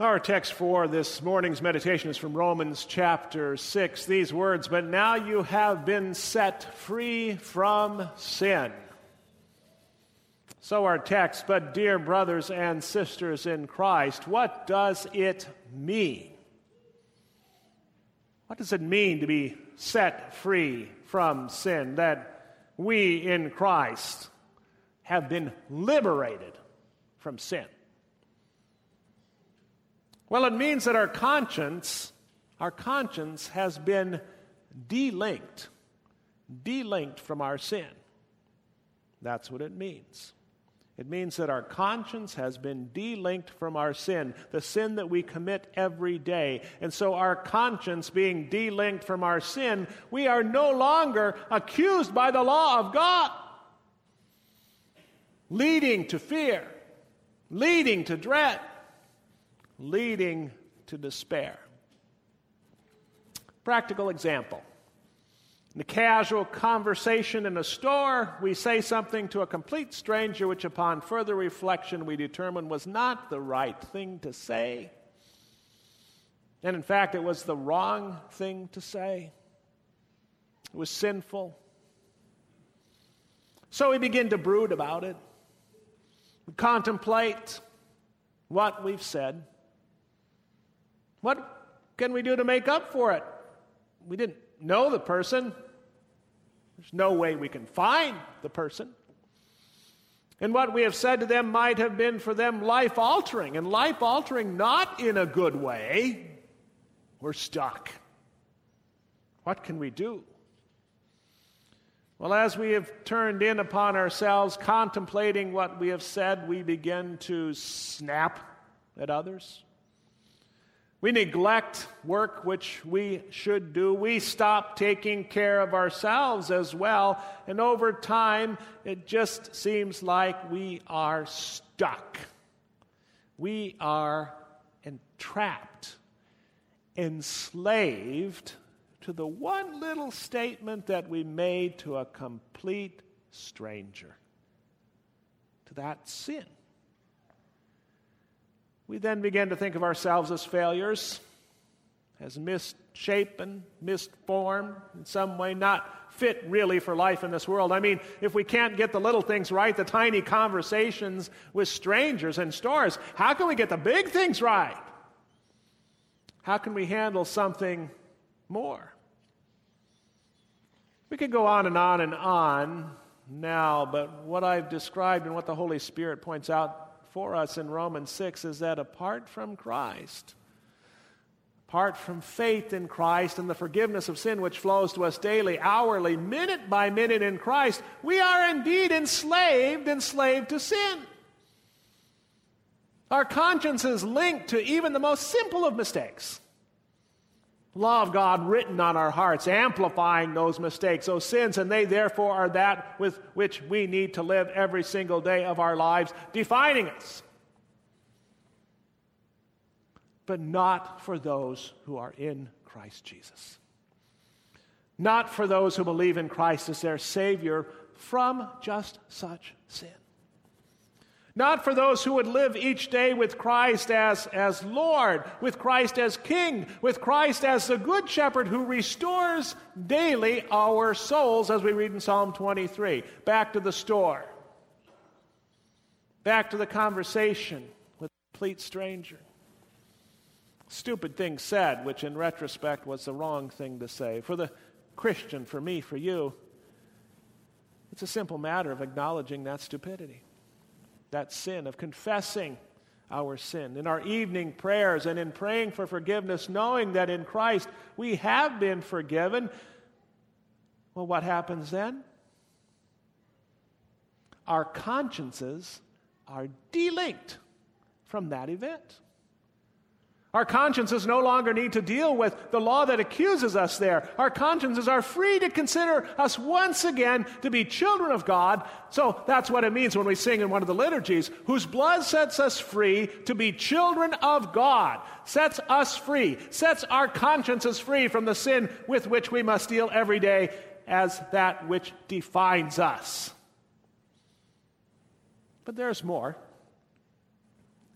Our text for this morning's meditation is from Romans chapter 6. These words, But now you have been set free from sin. So, our text, but dear brothers and sisters in Christ, what does it mean? What does it mean to be set free from sin? That we in Christ have been liberated from sin. Well, it means that our conscience, our conscience has been delinked, delinked from our sin. That's what it means. It means that our conscience has been delinked from our sin, the sin that we commit every day. And so, our conscience being delinked from our sin, we are no longer accused by the law of God, leading to fear, leading to dread, leading to despair. Practical example. In a casual conversation in a store, we say something to a complete stranger which, upon further reflection, we determine was not the right thing to say. And in fact, it was the wrong thing to say, it was sinful. So we begin to brood about it, we contemplate what we've said. What can we do to make up for it? We didn't know the person. There's no way we can find the person. And what we have said to them might have been for them life altering, and life altering not in a good way. We're stuck. What can we do? Well, as we have turned in upon ourselves, contemplating what we have said, we begin to snap at others. We neglect work which we should do. We stop taking care of ourselves as well. And over time, it just seems like we are stuck. We are entrapped, enslaved to the one little statement that we made to a complete stranger, to that sin. We then begin to think of ourselves as failures, as misshapen, misformed, in some way not fit really for life in this world. I mean, if we can't get the little things right, the tiny conversations with strangers in stores, how can we get the big things right? How can we handle something more? We could go on and on and on now, but what I've described and what the Holy Spirit points out for us in Romans 6 is that apart from Christ, apart from faith in Christ and the forgiveness of sin which flows to us daily, hourly, minute by minute in Christ, we are indeed enslaved, enslaved to sin. Our conscience is linked to even the most simple of mistakes. Law of God written on our hearts, amplifying those mistakes, those sins, and they therefore are that with which we need to live every single day of our lives, defining us. But not for those who are in Christ Jesus. Not for those who believe in Christ as their Savior from just such sin. Not for those who would live each day with Christ as, as Lord, with Christ as King, with Christ as the Good Shepherd who restores daily our souls, as we read in Psalm 23. Back to the store, back to the conversation with a complete stranger. Stupid thing said, which in retrospect was the wrong thing to say. For the Christian, for me, for you, it's a simple matter of acknowledging that stupidity that sin, of confessing our sin in our evening prayers and in praying for forgiveness, knowing that in Christ we have been forgiven. Well, what happens then? Our consciences are delinked from that event. Our consciences no longer need to deal with the law that accuses us there. Our consciences are free to consider us once again to be children of God. So that's what it means when we sing in one of the liturgies, whose blood sets us free to be children of God, sets us free, sets our consciences free from the sin with which we must deal every day as that which defines us. But there's more.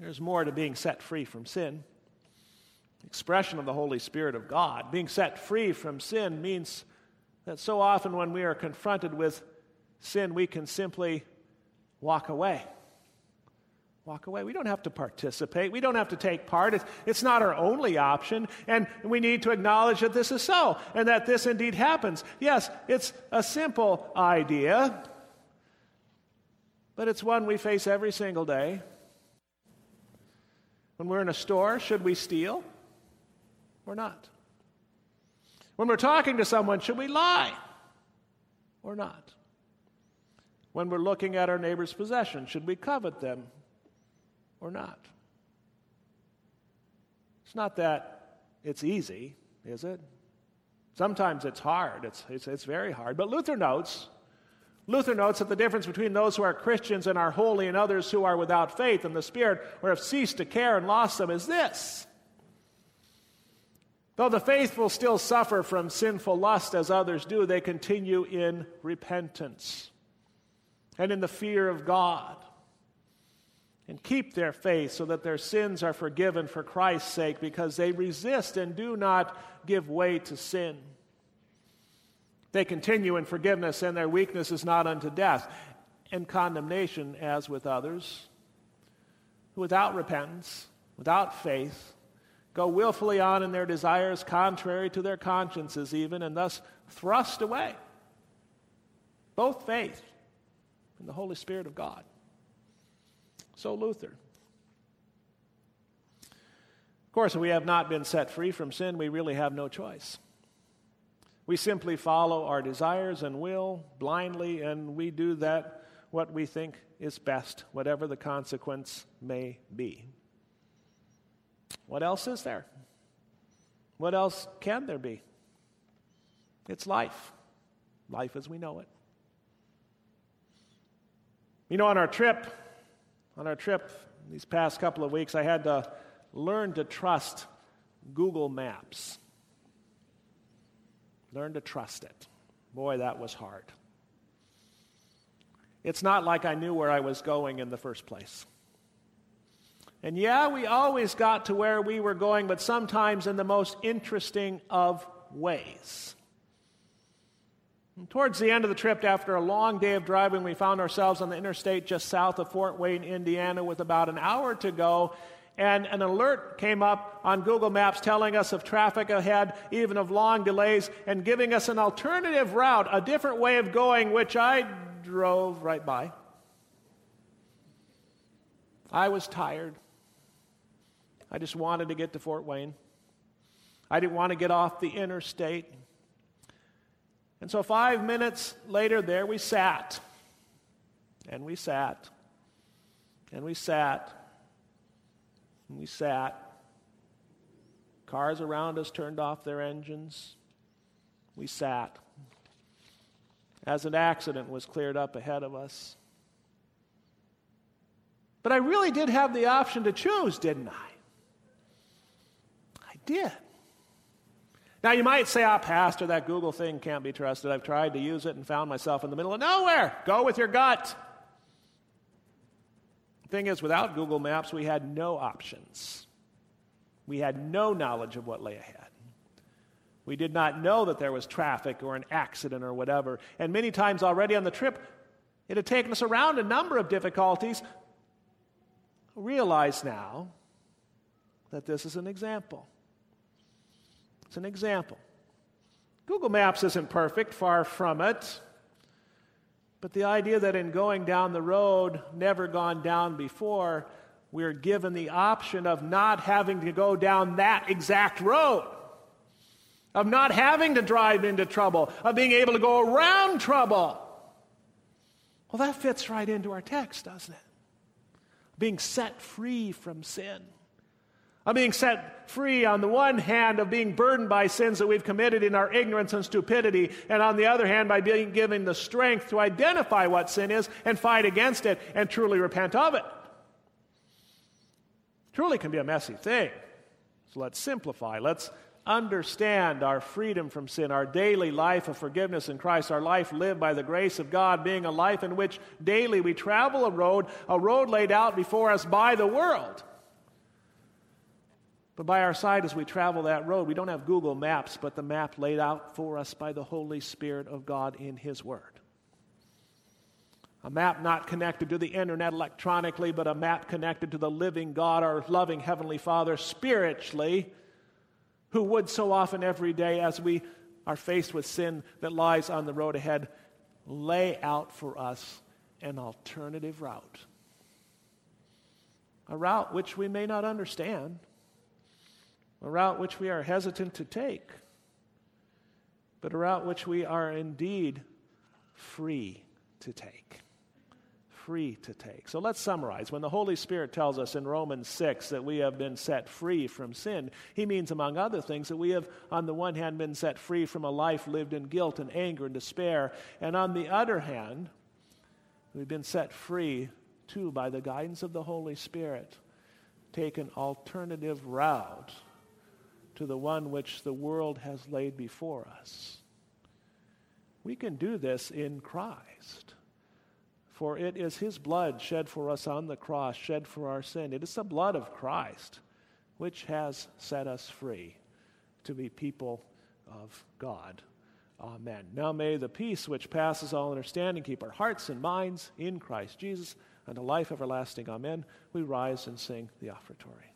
There's more to being set free from sin. Expression of the Holy Spirit of God. Being set free from sin means that so often when we are confronted with sin, we can simply walk away. Walk away. We don't have to participate. We don't have to take part. It's, it's not our only option. And we need to acknowledge that this is so and that this indeed happens. Yes, it's a simple idea, but it's one we face every single day. When we're in a store, should we steal or not? When we're talking to someone, should we lie or not? When we're looking at our neighbor's possessions, should we covet them or not? It's not that it's easy, is it? Sometimes it's hard. It's, it's, it's very hard. But Luther notes Luther notes that the difference between those who are Christians and are holy and others who are without faith and the Spirit or have ceased to care and lost them is this. Though the faithful still suffer from sinful lust as others do, they continue in repentance and in the fear of God and keep their faith so that their sins are forgiven for Christ's sake because they resist and do not give way to sin. They continue in forgiveness, and their weakness is not unto death and condemnation, as with others who, without repentance, without faith, go willfully on in their desires contrary to their consciences, even, and thus thrust away both faith and the Holy Spirit of God. So, Luther. Of course, if we have not been set free from sin, we really have no choice. We simply follow our desires and will blindly, and we do that what we think is best, whatever the consequence may be. What else is there? What else can there be? It's life. Life as we know it. You know, on our trip, on our trip these past couple of weeks, I had to learn to trust Google Maps. Learn to trust it. Boy, that was hard. It's not like I knew where I was going in the first place. And yeah, we always got to where we were going, but sometimes in the most interesting of ways. And towards the end of the trip, after a long day of driving, we found ourselves on the interstate just south of Fort Wayne, Indiana, with about an hour to go and an alert came up on Google Maps telling us of traffic ahead, even of long delays, and giving us an alternative route, a different way of going, which I drove right by. I was tired. I just wanted to get to Fort Wayne. I didn't want to get off the interstate. And so, five minutes later, there we sat. And we sat. And we sat. And we sat. Cars around us turned off their engines. We sat. As an accident was cleared up ahead of us. But I really did have the option to choose, didn't I? Did. Now, you might say, ah, Pastor, that Google thing can't be trusted. I've tried to use it and found myself in the middle of nowhere. Go with your gut. Thing is, without Google Maps, we had no options. We had no knowledge of what lay ahead. We did not know that there was traffic or an accident or whatever. And many times already on the trip, it had taken us around a number of difficulties. Realize now that this is an example. It's an example. Google Maps isn't perfect, far from it. But the idea that in going down the road, never gone down before, we're given the option of not having to go down that exact road, of not having to drive into trouble, of being able to go around trouble. Well, that fits right into our text, doesn't it? Being set free from sin. I'm being set free on the one hand of being burdened by sins that we've committed in our ignorance and stupidity, and on the other hand by being given the strength to identify what sin is and fight against it and truly repent of it. Truly can be a messy thing. So let's simplify. Let's understand our freedom from sin, our daily life of forgiveness in Christ, our life lived by the grace of God, being a life in which daily we travel a road, a road laid out before us by the world But by our side as we travel that road, we don't have Google Maps, but the map laid out for us by the Holy Spirit of God in His Word. A map not connected to the internet electronically, but a map connected to the living God, our loving Heavenly Father, spiritually, who would so often every day as we are faced with sin that lies on the road ahead, lay out for us an alternative route. A route which we may not understand a route which we are hesitant to take, but a route which we are indeed free to take. Free to take. So let's summarize. When the Holy Spirit tells us in Romans 6 that we have been set free from sin, he means, among other things, that we have, on the one hand, been set free from a life lived in guilt and anger and despair, and on the other hand, we've been set free, too, by the guidance of the Holy Spirit, take an alternative route to the one which the world has laid before us. We can do this in Christ. For it is his blood shed for us on the cross, shed for our sin. It is the blood of Christ which has set us free to be people of God. Amen. Now may the peace which passes all understanding keep our hearts and minds in Christ Jesus unto life everlasting. Amen. We rise and sing the offertory.